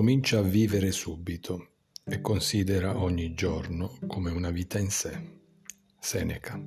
Comincia a vivere subito e considera ogni giorno come una vita in sé. Seneca.